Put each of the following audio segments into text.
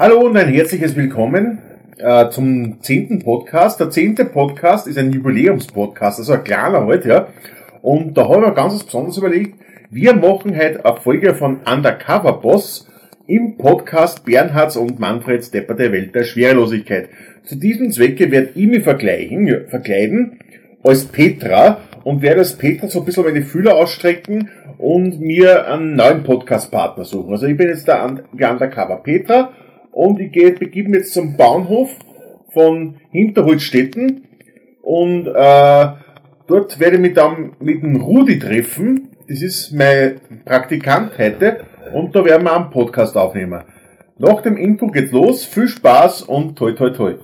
Hallo und ein herzliches Willkommen äh, zum zehnten Podcast. Der zehnte Podcast ist ein Jubiläumspodcast, also ein kleiner halt, ja. Und da haben wir ganz was Besonderes überlegt. Wir machen heute eine Folge von Undercover Boss im Podcast Bernhards und Manfreds Depperte Welt der Schwerelosigkeit. Zu diesem Zwecke werde ich mich vergleichen, ja, verkleiden als Petra und werde als Petra so ein bisschen meine Fühler ausstrecken und mir einen neuen Podcast-Partner suchen. Also ich bin jetzt der, der Undercover Petra und ich gehe, begebe mich jetzt zum Bahnhof von Hinterholzstetten und äh, dort werde ich mich dann mit dem Rudi treffen. Das ist mein Praktikant heute und da werden wir einen Podcast aufnehmen. Nach dem Intro geht's los. Viel Spaß und toi toi toi.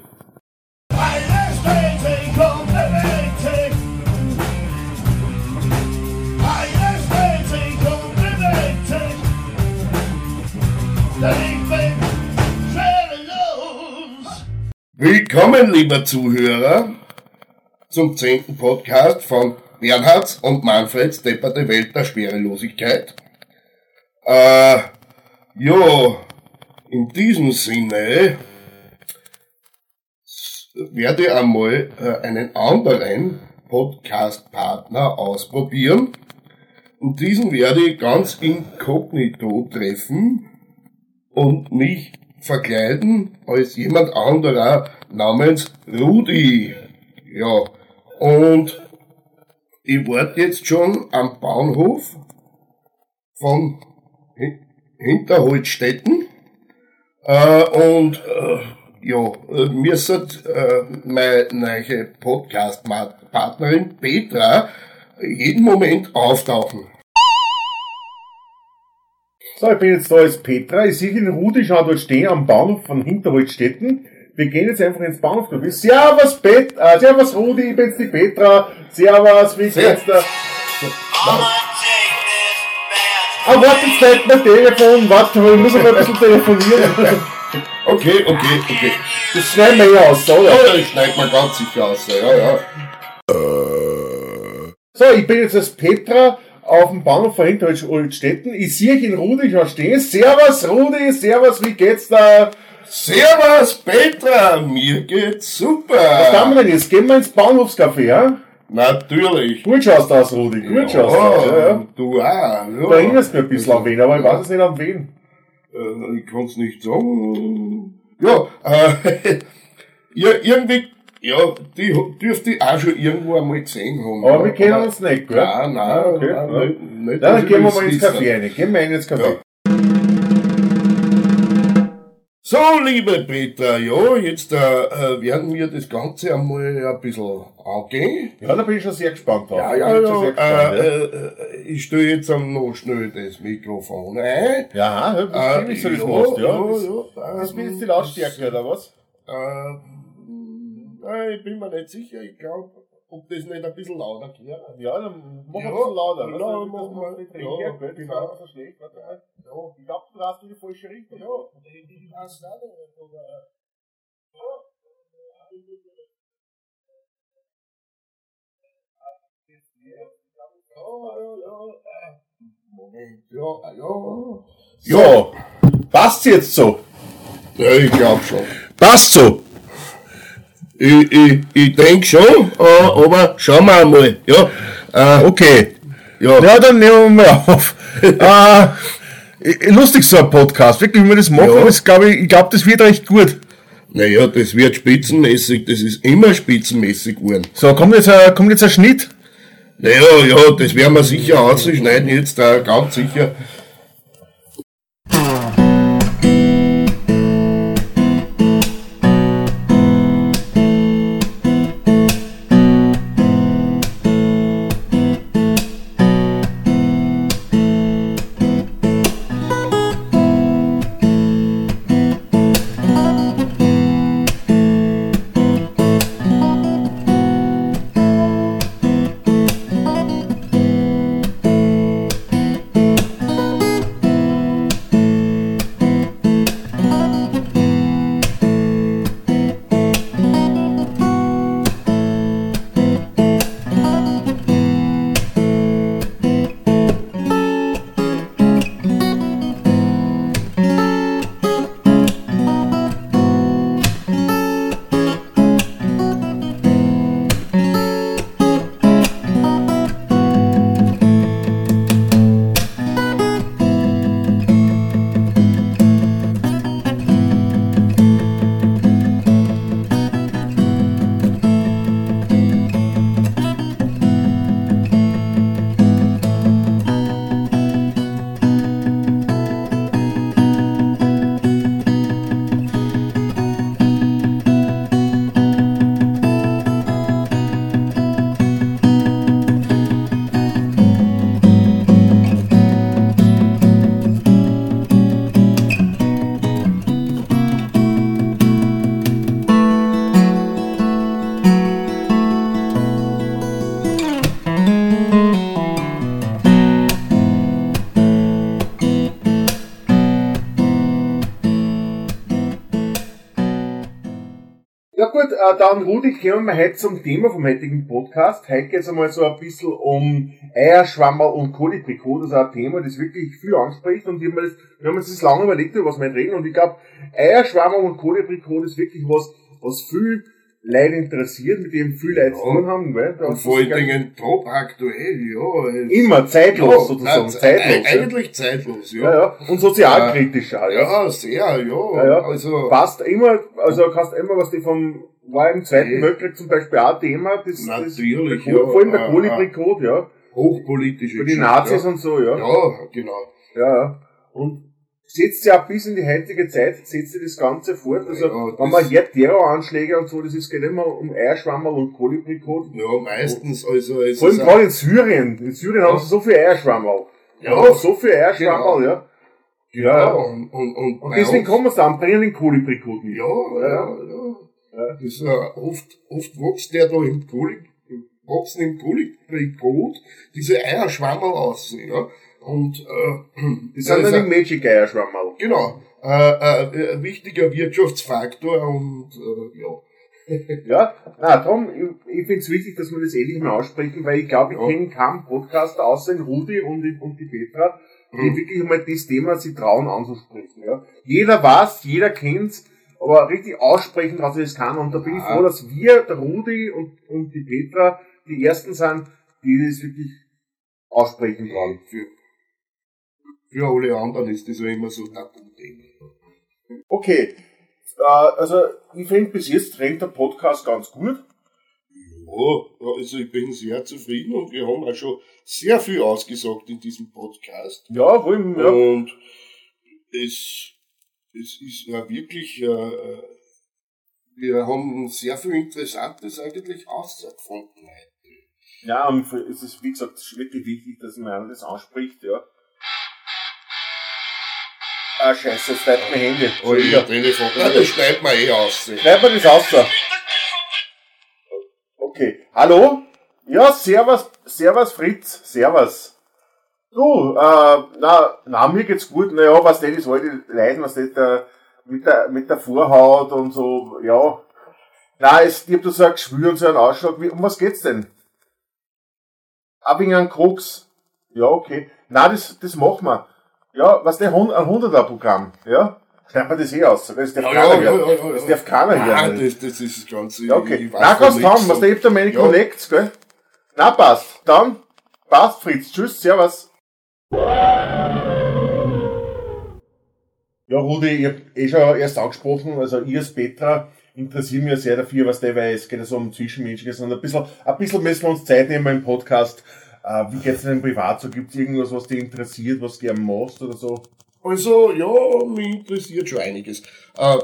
Willkommen, lieber Zuhörer, zum zehnten Podcast von Bernhards und Manfreds Depperte Welt der Schwerelosigkeit. Äh, ja, in diesem Sinne werde ich einmal äh, einen anderen Podcast-Partner ausprobieren. Und diesen werde ich ganz inkognito treffen und mich verkleiden als jemand anderer namens Rudi. Ja, und ich warte jetzt schon am Bahnhof von Hinterholzstetten äh, und äh, ja, mir sagt äh, meine neue Podcast-Partnerin Petra jeden Moment auftauchen. So, ich bin jetzt da als Petra. Ich sehe den Rudi schon dort stehen am Bahnhof von Hinterholzstetten. Wir gehen jetzt einfach ins Bahnhof. Du bist Servus, Pet äh, Servus Rudi, ich bin's die Petra. Servus, wie geht's da? Ah, warte, jetzt nicht mein Telefon. Warte, ich muss noch ein bisschen telefonieren. Okay, okay, okay. Das schneiden wir ja aus, oder? Ja, das schneidet man ganz sicher aus, ja, ja. So, ich bin jetzt als Petra auf dem Bahnhof von Hinterholzstetten. Ich sehe den Rudi schon stehen. Servus, Rudi, servus, wie geht's da? Servus, Petra, mir geht's super. Was haben wir denn jetzt? Gehen wir ins Bahnhofscafé, ja? Natürlich. Gut schaust du aus, Rudi, gut Ja, schaust du aus. Ja, ja. Du auch, ja. Du erinnerst mich ein bisschen an wen, aber ich weiß es nicht an wen. Äh, ich kann's nicht sagen. Ja, äh, ja, irgendwie, ja, die dürfte ich auch schon irgendwo einmal gesehen haben. Aber wir kennen uns nicht, gell? Nein, nein, Ah, okay, nein, ja. nicht, nicht, Dann ich gehen wir mal ins. Café rein. Gehen wir rein ins Café. Ja. So, liebe Petra, ja, jetzt äh, äh, werden wir das Ganze einmal ein bisschen angehen. Ja, da bin ich schon sehr gespannt drauf. Ja, ja, sehr ja. gespannt, Äh, äh, äh, ich stelle jetzt am noch schnell das Mikrofon ein. ja. Ja, das Äh, wie du das ja, machst, ja. ja, ja, das ähm, bin jetzt die Lautstärke, oder was? Äh, nein, ich bin mir nicht sicher. Ich glaube, ob das nicht ein bisschen lauter geht. Ja, dann mach Ja, ein bisschen lauter. ja, Ja, mach mal. Ja, Ja, okay, das genau. war so schlecht. Ja, ich glaube, du hast in die falsche Richtung. Ja, ich, ich weiß auch nicht, aber. Moment, ja, ja. So, passt jetzt so? Ja, ich glaube schon. Passt so. Ich, ich, ich denke schon, äh, aber schauen wir einmal. Ja, äh, Okay. ja. Ja, dann nehmen wir mal auf. äh, lustig so ein Podcast, wirklich, wenn wir das machen, Ja. das glaub ich, ich glaube, das wird recht gut. Naja, das wird spitzenmäßig, das ist immer spitzenmäßig geworden. So, kommt jetzt ein, kommt jetzt ein Schnitt? Naja, ja, das werden wir sicher ausschneiden jetzt, äh, ganz sicher. Äh, dann Rudi, kommen wir heute zum Thema vom heutigen Podcast. Heute geht es einmal so ein bisschen um Eierschwammerl und Kolibrikot. Das ist ein Thema, das wirklich viel anspricht und wir haben, das, wir haben uns das lange überlegt, über was wir reden und ich glaube, Eierschwammerl und Kolibrikot ist wirklich was, was viel Leute interessiert, mit dem viele Leute zu tun haben. Da Und vor allen Dingen top aktuell, ja. Immer zeitlos Ja, sozusagen, nein, zeitlos. e- ja. Eigentlich zeitlos, ja. Ja, ja. Und sozialkritisch auch, ja. Ja, sehr, ja. Ja, ja. Also, Passt immer, also kannst immer, was die vom, war im Zweiten. Weltkrieg zum Beispiel auch Thema, das, das Natürlich, der, ja. vor allem der Ah, Kolibrikot, ja. hochpolitische Für die Nazis ja. und so, ja. Ja, genau. Ja, ja. Und setzt ja auch bis in die heutige Zeit, setzt sich das Ganze fort. Also, Ja, wenn das- man hier Terroranschläge und so, das ist, geht immer um Eierschwammerl und Kolibrikot. Ja, meistens, also, es Vor allem gerade in Syrien. In Syrien haben sie so viel Eierschwammerl. Ja. so viel Eierschwammerl, Genau. ja. ja, und, und, und, Und bei deswegen kommen wir dann, bringen den Kolibrikot mit. Ja, ja, ja. Das ist, äh, oft, oft wächst der da im Kolik, wachsen im Kolibrikot diese Eierschwammerl aus, ja. Und, äh, Das da sind dann die Magic Eierschwammerl. Genau, äh, äh, ein wichtiger Wirtschaftsfaktor und, äh, ja. Ja, na, darum, ich, ich finde es wichtig, dass wir das endlich mal aussprechen, weil ich glaube, ich Ja. kenne keinen Podcaster außer den Rudi und, die- und die Petra, die Mhm. wirklich einmal das Thema sich trauen anzusprechen. Ja. Jeder weiß, jeder kennt's, aber richtig aussprechen traut sich das keiner. Und da bin ich froh, dass wir, der Rudi und, und die Petra, die Ersten sind, die das wirklich aussprechen trauen. Für, für alle anderen ist das ja immer so Tabuthema. Okay, äh, also ich finde bis jetzt rennt der Podcast ganz gut. Ja, also ich bin sehr zufrieden und wir haben auch schon sehr viel ausgesagt in diesem Podcast. Ja, wo im, ja. Und es, es ist ja wirklich, äh, wir haben sehr viel Interessantes eigentlich ausgefunden heute. Ja, und es ist, wie gesagt, wirklich wichtig, dass man das anspricht, ja. Ah, scheiße, jetzt bleibt mein Handy. Oh, wieder. Telefon. Ja, das schneidet man eh aus. Schreib mir das aus. Okay. Hallo? Ja, servus, servus Fritz, servus. Du, äh, na, na, mir geht's gut, naja, was denn das alte Leiden, was denn der, mit der, mit der Vorhaut und so, ja. Na, es gibt so ein Geschwür und so einen Ausschlag, wie, um was geht's denn? Ah, wegen einem Krux. Ja, okay. Na, das, das machen wir. Ja, was der, Hund- ein 100er Programm, ja? Schreibt man das eh aus, das darf keiner hören. Das darf keiner Nein, hören. das, das ist das Ganze. Ja, okay. Na, kannst du haben, was der meine Ja. Connects, gell? Na, passt. Dann, passt, Fritz. Tschüss, servus. Ja, Rudi, ich hab eh schon erst angesprochen, also ich als Petra interessiere mich sehr dafür, was der weiß. Geht ja so um Zwischenmenschliches und ein bisschen, ein bisschen müssen wir uns Zeit nehmen im Podcast. Äh, wie geht's denn privat so? Gibt's irgendwas, was dich interessiert, was du gerne machst oder so? Also, ja, mich interessiert schon einiges. Äh,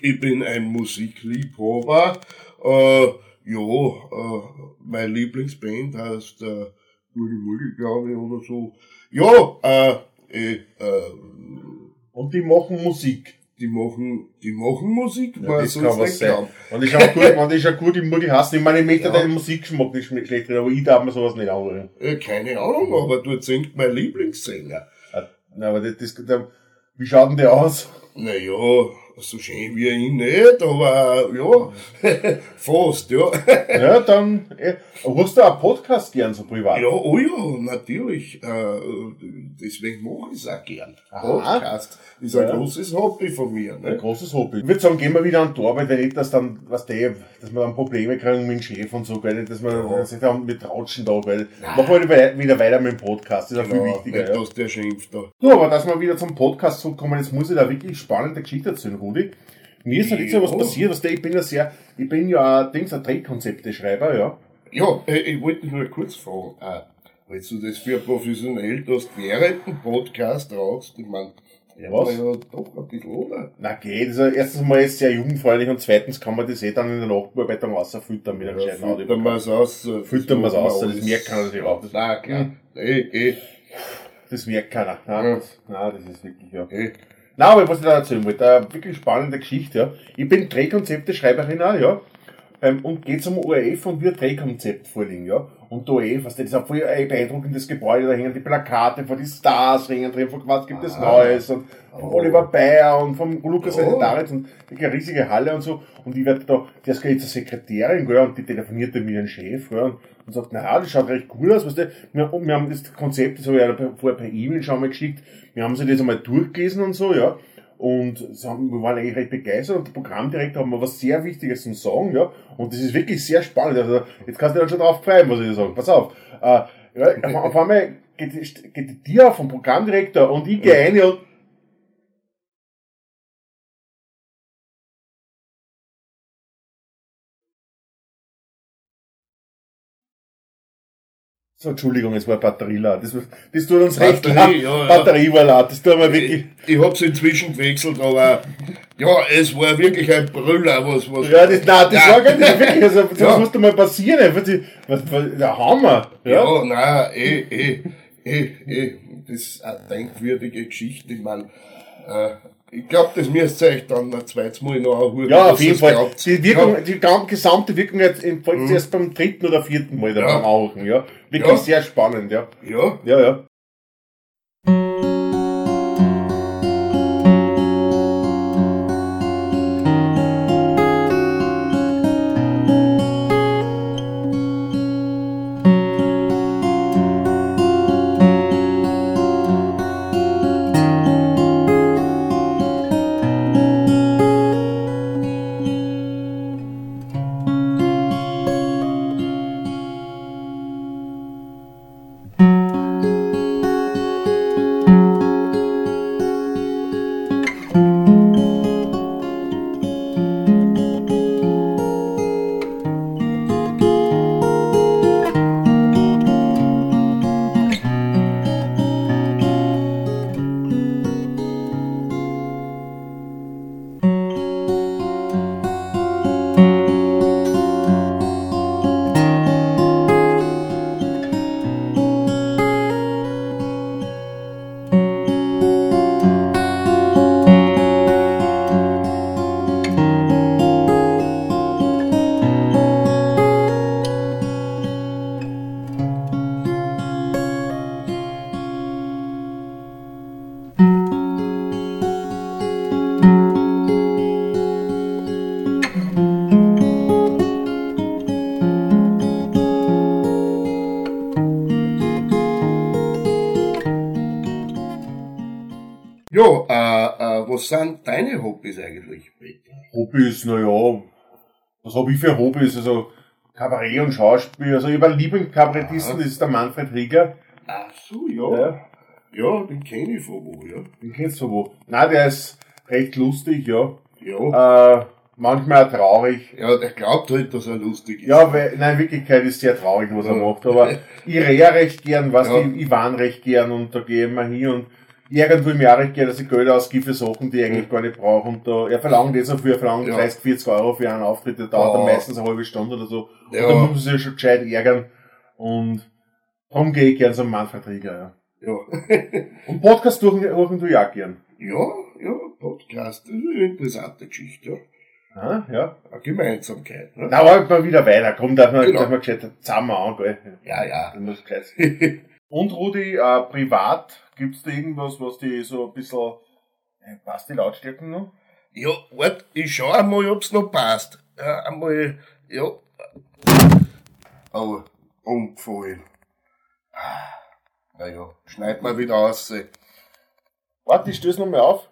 ich bin ein Musikliebhaber. Äh, ja, äh, meine Lieblingsband heißt äh, Ich, oder so. Ja, äh, äh, äh, Und die machen Musik. die machen, die machen Musik, Ja, man das soll's kann was sein. glauben. Und ich auch gut, und ich auch gut im Mutti hassen. Ich meine, ich möchte Ja. deinen Musikgeschmack nicht schle- schlecht reden, aber ich darf mir sowas nicht anhören. Äh, keine Ahnung, aber dort singt mein Lieblingssänger. Äh, Na, aber das, das, der, wie schaut denn der aus? Naja, so schön wie ihn nicht, aber ja, fast, ja. Ja, dann, äh, hast du auch Podcast gern so privat? Ja, oh ja, natürlich. Äh, deswegen mache ich es auch gern. Aha. Podcast ist ein Ja. großes Hobby von mir. Ein Ne? großes Hobby. Ich würde sagen, gehen wir wieder an die Arbeit, weil nicht, dass dann, was der, dass wir dann Probleme kriegen mit dem Chef und so, gell, dass wir, Ja. dass ich dann mit Ratschen da, weil, machen wir wieder- weiter mit dem Podcast, das ist ja viel Genau, wichtiger, nicht, ja. dass der schimpft da. So, aber dass wir wieder zum Podcast zurückkommen, jetzt muss ich da wirklich spannende Geschichte erzählen, Rudi. Mir ist halt jetzt ja was passiert, was der, ich bin ja sehr, ich bin ja, Dings, ein Drehkonzepte-Schreiber, ja. Ja, äh, ich wollte dich nur kurz fragen. Äh, hältst du das für professionell, dass du während dem Podcast rauchst? Ich mein, ja, Was? ja doch ein bisschen, oder? Na geht, also erstens mal ist es sehr jugendfreundlich und zweitens kann man das eh dann in der Nachbearbeitung rausfüttern mit einem Ja, gescheiten füttern wir es aus. äh, Füttern wir es aus, alles. das merkt keiner sich auch. Das, Na klar, Hm. eh, eh, das merkt keiner. Nein, Ja. das, nein, das ist wirklich, ja. eh. Na, aber was ich da erzählen wollte, eine wirklich spannende Geschichte, ja. Ich bin Drehkonzepte-Schreiberin auch, ja. beim, und geht zum ORF und wir ein Drehkonzept vorlegen, ja. Und der ORF, was das ist auch voll ein beeindruckendes Gebäude, da hängen die Plakate von die Stars, hängen drin, von was gibt es Ah. Neues und von Oh. Oliver Bayer und vom Lukas Oh. Daritz und eine riesige Halle und so. Und ich werde da, der ist jetzt eine Sekretärin, gell, und die telefonierte mit ihrem Chef, gell, und, und sagt, naja, das schaut recht cool aus, weißt du, wir, wir haben das Konzept, das habe ich ja vorher per E-Mail schon mal geschickt, wir haben sich das einmal durchgelesen und so, ja. Und sie haben, wir waren eigentlich recht begeistert und der Programmdirektor hat mir was sehr Wichtiges zu sagen, ja. Und das ist wirklich sehr spannend. Also, jetzt kannst du dann schon drauf freuen, was ich dir sage. Pass auf. Äh, ja, auf, einmal geht, geht die Tür auf vom Programmdirektor und ich gehe rein und So, Entschuldigung, es war Batterielaut. Das, das tut uns recht Batterie, leid. ja, ja. Batterie war laut. Das tut mir wirklich. Ich, ich hab's inzwischen gewechselt, aber ja, es war wirklich ein Brüller, was, was. Ja, das, nein, das Ja. war gar nicht wirklich. Also, das Ja. muss doch mal passieren. einfach die- Was, was, der Hammer. Ja. Ja, nein, eh, eh, eh, eh. Das ist eine denkwürdige Geschichte. Ich mein, äh, ich glaube, das müsst ihr euch dann ein zweites Mal noch anhören. Ja, auf jeden Fall. glaubt. Die Wirkung, Ja, die gesamte Wirkung jetzt folgt erst beim dritten oder vierten Mal dann Ja. Rauchen, ja. Wirklich Ja. sehr spannend, ja, Ja, ja. ja was sind deine Hobbys eigentlich, Peter? Hobbys, naja, was habe ich für Hobbys? Also, Kabarett und Schauspiel. Also, ich habe einen Lieblingskabarettisten, Aha. das ist der Manfred Rieger. Ach so, ja. Ja. Ja, den kenne ich von wo, ja. Den kennst du wo? Nein, der ist recht lustig, ja. Ja, Äh, manchmal auch traurig. ja der glaubt halt, dass er lustig ist. Ja, weil, nein, in Wirklichkeit ist sehr traurig, was er Ja. macht. Aber ich rehe recht gern, was Ja. ich, ich warn recht gern und da gehe ich immer hin und irgendwo im Jahr recht gern, dass ich Geld ausgebe für Sachen, die ich eigentlich gar nicht brauche. Und da, er verlangt jetzt dafür, er verlangt Ja. 30, 40 Euro für einen Auftritt, der dauert dann Ja. meistens eine halbe Stunde oder so. Ja. Und da muss man sich ja schon gescheit ärgern. Und darum gehe ich gern zum Manfred Rieger, ja. Ja. Und Podcast hören, du ja gern. ja, ja, Podcast, das ist eine interessante Geschichte, ja. Ah, ja. Eine Gemeinsamkeit, ne? Da halt mal wieder weiter. Komm, darf man, Genau. darf man gescheit zusammen an, gell. Ja, ja. Das muss gescheit Und Rudi, äh, privat, gibt's da irgendwas, was die so ein bisschen, äh, passt die Lautstärken noch? Ja, wart, ich schau einmal, ob's noch passt. Ja, einmal, ja. Oh, umgefallen. Naja, schneid mal wieder aus. ey. Warte, ich stöß noch mal auf.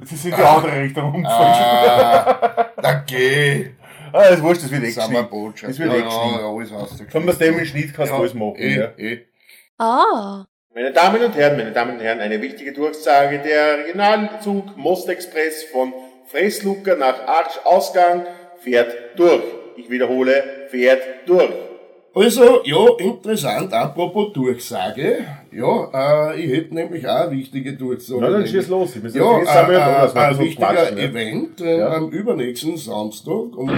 Das ist in die andere Richtung umgefallen. Ah, da geh. Ah, das wurscht, das wird echt wir geschnitten. Das wird ja, eh geschnitten. ja, ausgeschnitten. Wenn man dem im Schnitt kannst du alles machen, eh, ja. eh. Ah, Meine Damen und Herren, meine Damen und Herren, eine wichtige Durchsage. Der Regionalzug Mostexpress von Fresslucker nach Arsch-Ausgang fährt durch. Ich wiederhole, fährt durch. Also, ja, interessant, apropos Durchsage. Ja, äh, ich hätte nämlich auch eine wichtige Durchsage. Na, dann schieß los. Ich muss Ja, jetzt sind wir ja äh, äh, ein so wichtiger quatschen, ja. Event äh, Ja. am übernächsten Samstag. Um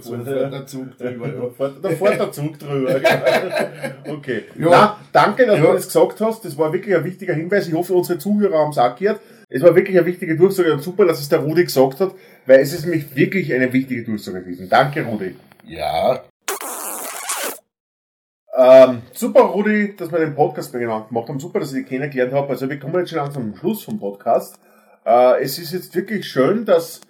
Zug drüber. Ja. Da fährt, fährt der Zug drüber. okay. Ja. Na, danke, dass Ja. du das gesagt hast. Das war wirklich ein wichtiger Hinweis. Ich hoffe, unsere Zuhörer haben es auch gehört. Es war wirklich eine wichtige Durchsage und super, dass es der Rudi gesagt hat, weil es ist nämlich wirklich eine wichtige Durchsage gewesen. Danke, Rudi. Ja, Ähm, super, Rudi, dass wir den Podcast miteinander gemacht haben. Super, dass ich dich kennengelernt habe. Also wir kommen jetzt schon langsam zum Schluss vom Podcast. Äh, es ist jetzt wirklich schön, dass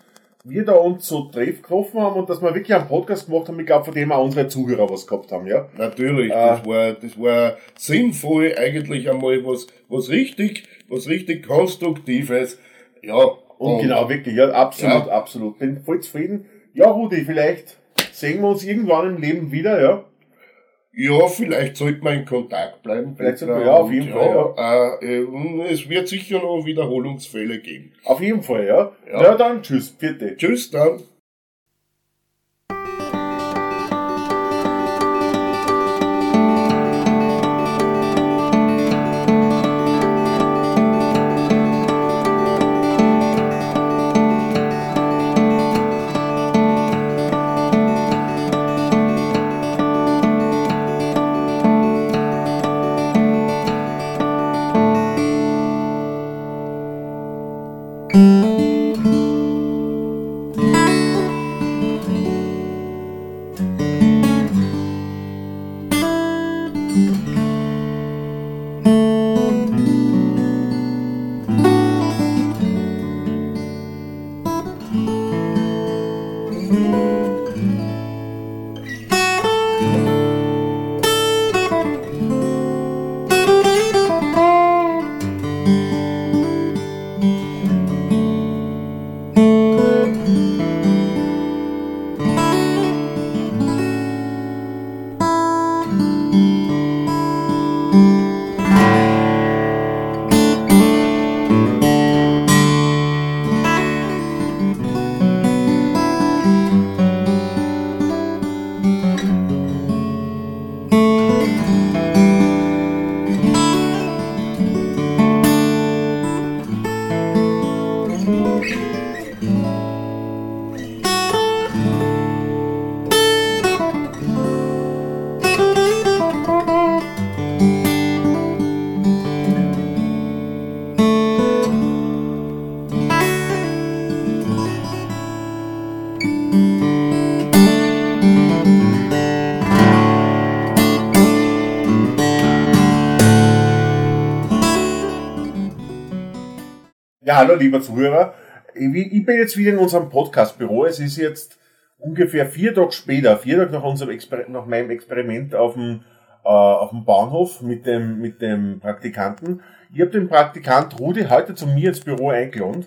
wir da uns so treff getroffen haben und dass wir wirklich einen Podcast gemacht haben. Ich glaube, von dem auch unsere Zuhörer was gehabt haben, ja. natürlich. Ah. Das war, das war sinnvoll, eigentlich einmal was, was richtig, was richtig Konstruktives. Ja, Und, genau, wirklich, ja, absolut, absolut. Bin voll zufrieden. Ja, Rudi, vielleicht sehen wir uns irgendwann im Leben wieder, ja. Ja, vielleicht sollte man in Kontakt bleiben. Vielleicht sollte man- ja, auf jeden Fall, Äh, äh, und es wird sicher noch Wiederholungsfälle geben. Auf jeden Fall, ja. Ja. Ja, dann tschüss, vierte. Tschüss dann. Hallo, lieber Zuhörer. Ich bin jetzt wieder in unserem Podcastbüro. Es ist jetzt ungefähr vier Tage später, vier Tage nach unserem Exper nach meinem Experiment auf dem, äh, auf dem Bahnhof mit dem, mit dem Praktikanten. Ich habe den Praktikant Rudi heute zu mir ins Büro eingeladen.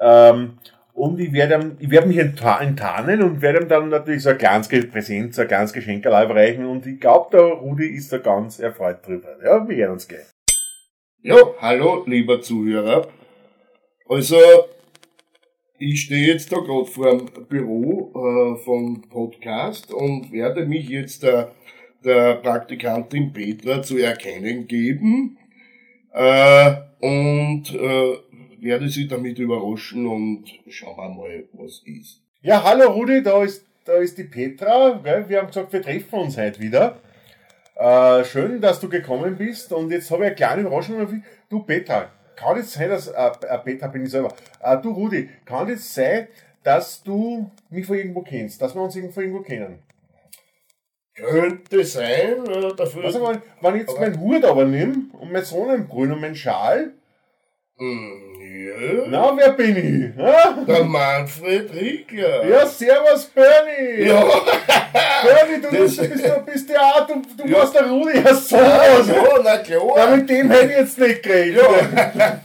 Ähm, und ich werde, ich werde mich entta- enttarnen und werde ihm dann natürlich so ein kleines Präsent, so ein kleines Geschenk überreichen. Und ich glaube, der Rudi ist da ganz erfreut drüber. Ja, wir hören uns gleich. Ja, hallo, lieber Zuhörer. Also, ich stehe jetzt da gerade vor dem Büro äh, vom Podcast und werde mich jetzt der, der Praktikantin Petra zu erkennen geben äh, und äh, werde sie damit überraschen und schauen wir mal, was ist. Ja, hallo Rudi, da ist, da ist die Petra. Gell? Wir haben gesagt, wir treffen uns heute wieder. Äh, schön, dass du gekommen bist. Und jetzt habe ich eine kleine Überraschung. Du Petra, kann es sein, dass, äh, äh, Petra bin ich selber. Äh, du Rudi, kann es sein, dass du mich von irgendwo kennst, dass wir uns irgendwo irgendwo kennen? Könnte sein, äh, dafür... Also, wenn, wenn ich jetzt meinen Hut aber nimm und mein Sonnenbrühen und meinen Schal, Hm, ja, na, wer bin ich? Ja, der Manfred Riegler. ja servus Bernie! ja. Bernie, du, Das- du bist, du bist ja auch, du, du Ja. warst der Rudi, ja sowas! Ja, na Ja, klar. mit dem hätte ich jetzt nicht geredet. Ja.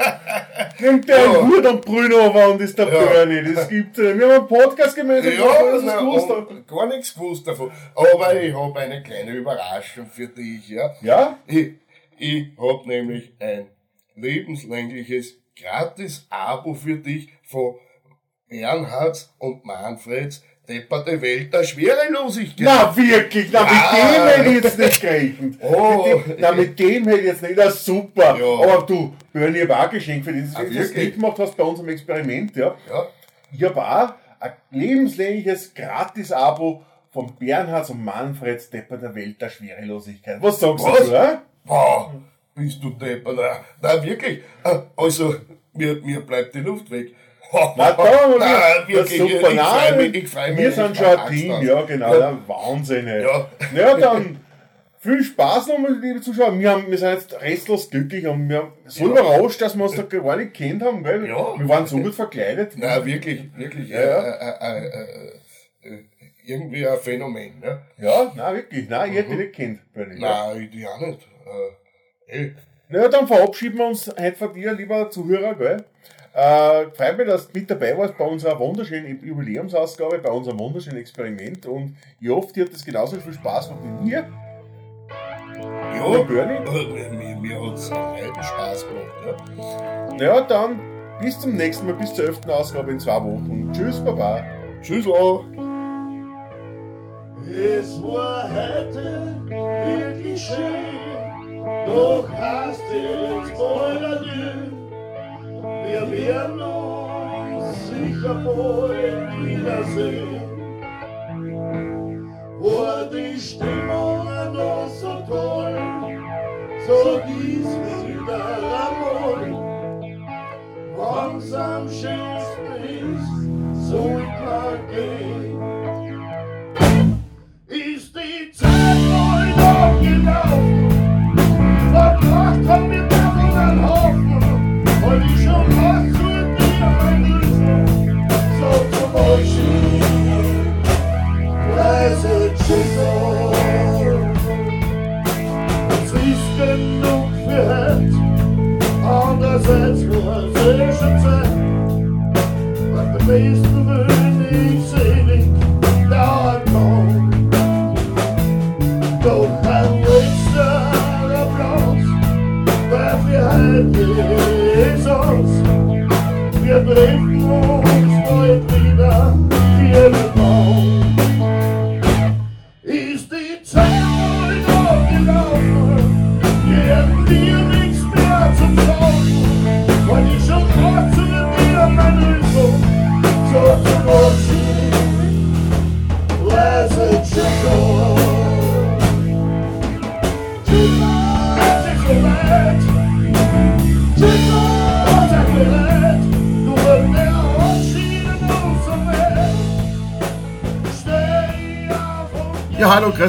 Nimmt der Ja. einen Hut und Brühen over und ist der Ja. Bernie. Das gibt's nicht. Wir haben einen Podcast gemeinsam Ja, gemacht, das na, gewusst. und gar nichts gewusst davon. Aber ich habe eine kleine Überraschung für dich, ja. Ja? Ich, ich habe nämlich ein lebenslängliches Gratis-Abo für dich von Bernhards und Manfreds Depperte Welt der Schwerelosigkeit. Na wirklich, na mit Ja. dem hätte ich jetzt nicht gerechnet. Oh. Mit dem, na mit dem hätte ich jetzt nicht, na super. Ja. Aber du, Bernie, ich habe auch ein Geschenk für dich, Ah, dass du das mitgemacht hast bei unserem Experiment, ja. Ja, Ich habe auch ein lebenslängliches Gratis-Abo von Bernhard und Manfred Stepper der Welt der Schwerelosigkeit. Was sagst Was? du, hä? Boah, bist du deppert. Na, na wirklich. Äh, Also, mir, mir bleibt die Luft weg. Na, da Nein, wieder- das wirklich, super. ich Nein, freu mich, ich freu mich. wir sind schon ein Team, ja, genau. Ja. Wahnsinn, ey. Ja. Ja, dann viel Spaß noch, meine liebe Zuschauer. Wir, haben, wir sind jetzt restlos glücklich und wir haben so Ja. überrascht, dass wir uns da gar nicht kennt haben, gell? Ja. Wir waren so gut verkleidet. Na, wirklich, wirklich. Ja, äh, ja. Äh, äh, äh, äh, irgendwie ein Phänomen, ne? Ja, nein, wirklich. Nein, ich hätte dich nicht kennt. Nein, ich auch nicht. Na ja, dann verabschieden wir uns heute von dir, lieber Zuhörer, gell? Äh, freut mich, dass du mit dabei warst bei unserer wunderschönen Jubiläumsausgabe, bei unserem wunderschönen Experiment und ich hoffe, dir hat das genauso viel Spaß gemacht wie mir. Ja, Bernie? äh, mir, mir hat es Spaß gemacht, ne? Na ja, dann bis zum nächsten Mal, bis zur 11. Ausgabe in zwei Wochen. Tschüss, Baba. Tschüss, auch. Es war heute wirklich schön, doch hast jetzt bald adieu. Wir werden uns sicher bald wiedersehen. War die Stimmung noch so toll, so gieß wieder einmal. Wann's am schönsten ist, sollt man gehen ist die Zeit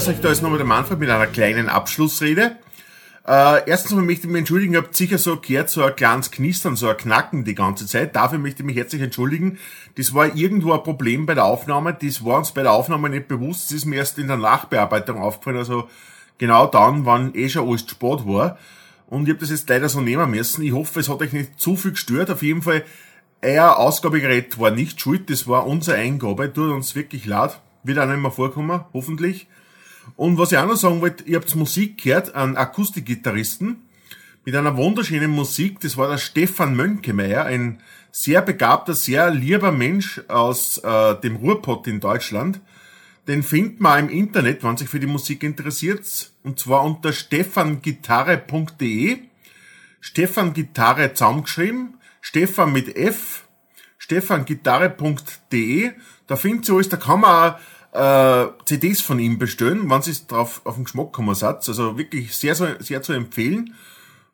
Grüß euch, da ist nochmal der Manfred mit einer kleinen Abschlussrede. Äh, erstens mal möchte ich mich entschuldigen, ihr habt sicher so gehört, so ein kleines Knistern, so ein Knacken die ganze Zeit. Dafür möchte ich mich herzlich entschuldigen. Das war irgendwo ein Problem bei der Aufnahme, das war uns bei der Aufnahme nicht bewusst, das ist mir erst in der Nachbearbeitung aufgefallen, also genau dann, wann eh schon alles spät war. Und ich habe das jetzt leider so nehmen müssen. Ich hoffe, es hat euch nicht zu viel gestört. Auf jeden Fall, euer Ausgabegerät war nicht schuld, das war unsere Eingabe, tut uns wirklich leid. Wird auch nicht mehr vorkommen, hoffentlich. Und was ich auch noch sagen wollte, ihr habt Musik gehört, einen Akustikgitarristen mit einer wunderschönen Musik. Das war der Stefan Mönkemeyer, ein sehr begabter, sehr lieber Mensch aus äh, dem Ruhrpott in Deutschland. Den findet man im Internet, wenn sich für die Musik interessiert, und zwar unter stefangitarre.de. Stefan Gitarre zusammengeschrieben, Stefan mit F, stefangitarre.de. Da findet ihr alles, da kann man auch äh, CDs von ihm bestellen, wenn sie drauf auf den Geschmack kommen seid. Also wirklich sehr, sehr, zu empfehlen.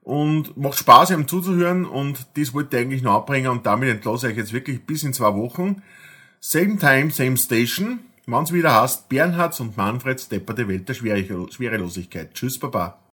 Und macht Spaß, ihm zuzuhören und das wollte ich eigentlich noch abbringen und damit entlasse ich euch jetzt wirklich bis in zwei Wochen. Same time, same station. Wenn's wieder heißt, Bernhards und Manfred Stepper der Welt der Schwerelosigkeit. Tschüss, Baba.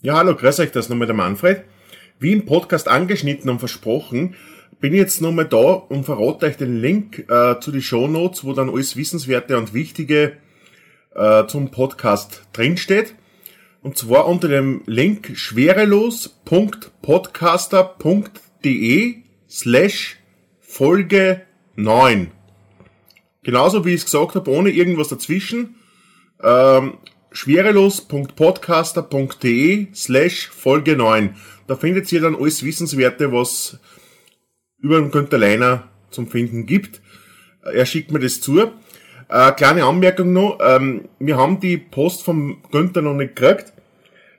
Ja, hallo, grüß euch, das ist nochmal der Manfred. Wie im Podcast angeschnitten und versprochen, bin ich jetzt nochmal da und verrate euch den Link äh, zu den Shownotes, wo dann alles Wissenswerte und Wichtige äh, zum Podcast drinsteht. Und zwar unter dem Link schwerelos.podcaster.de slash Folge 9. Genauso wie ich es gesagt habe, ohne irgendwas dazwischen. Ähm, schwerelos.podcaster.de slash Folge 9. Da findet ihr dann alles Wissenswerte, was über den Günther Leiner zum Finden gibt. Er schickt mir das zu. Äh, kleine Anmerkung noch, ähm, wir haben die Post vom Günther noch nicht gekriegt.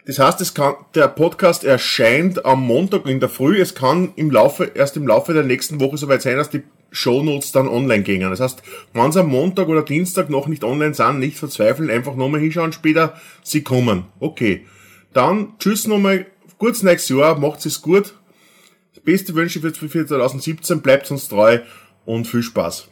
Das heißt, es kann, der Podcast erscheint am Montag in der Früh. Es kann im Laufe, erst im Laufe der nächsten Woche soweit sein, dass die Shownotes dann online gingen. Das heißt, wenn sie am Montag oder Dienstag noch nicht online sind, nicht verzweifeln, einfach nochmal hinschauen später, sie kommen. Okay. Dann tschüss nochmal, gutes nächstes Jahr, macht es gut. Beste Wünsche für 2017, bleibt uns treu und viel Spaß.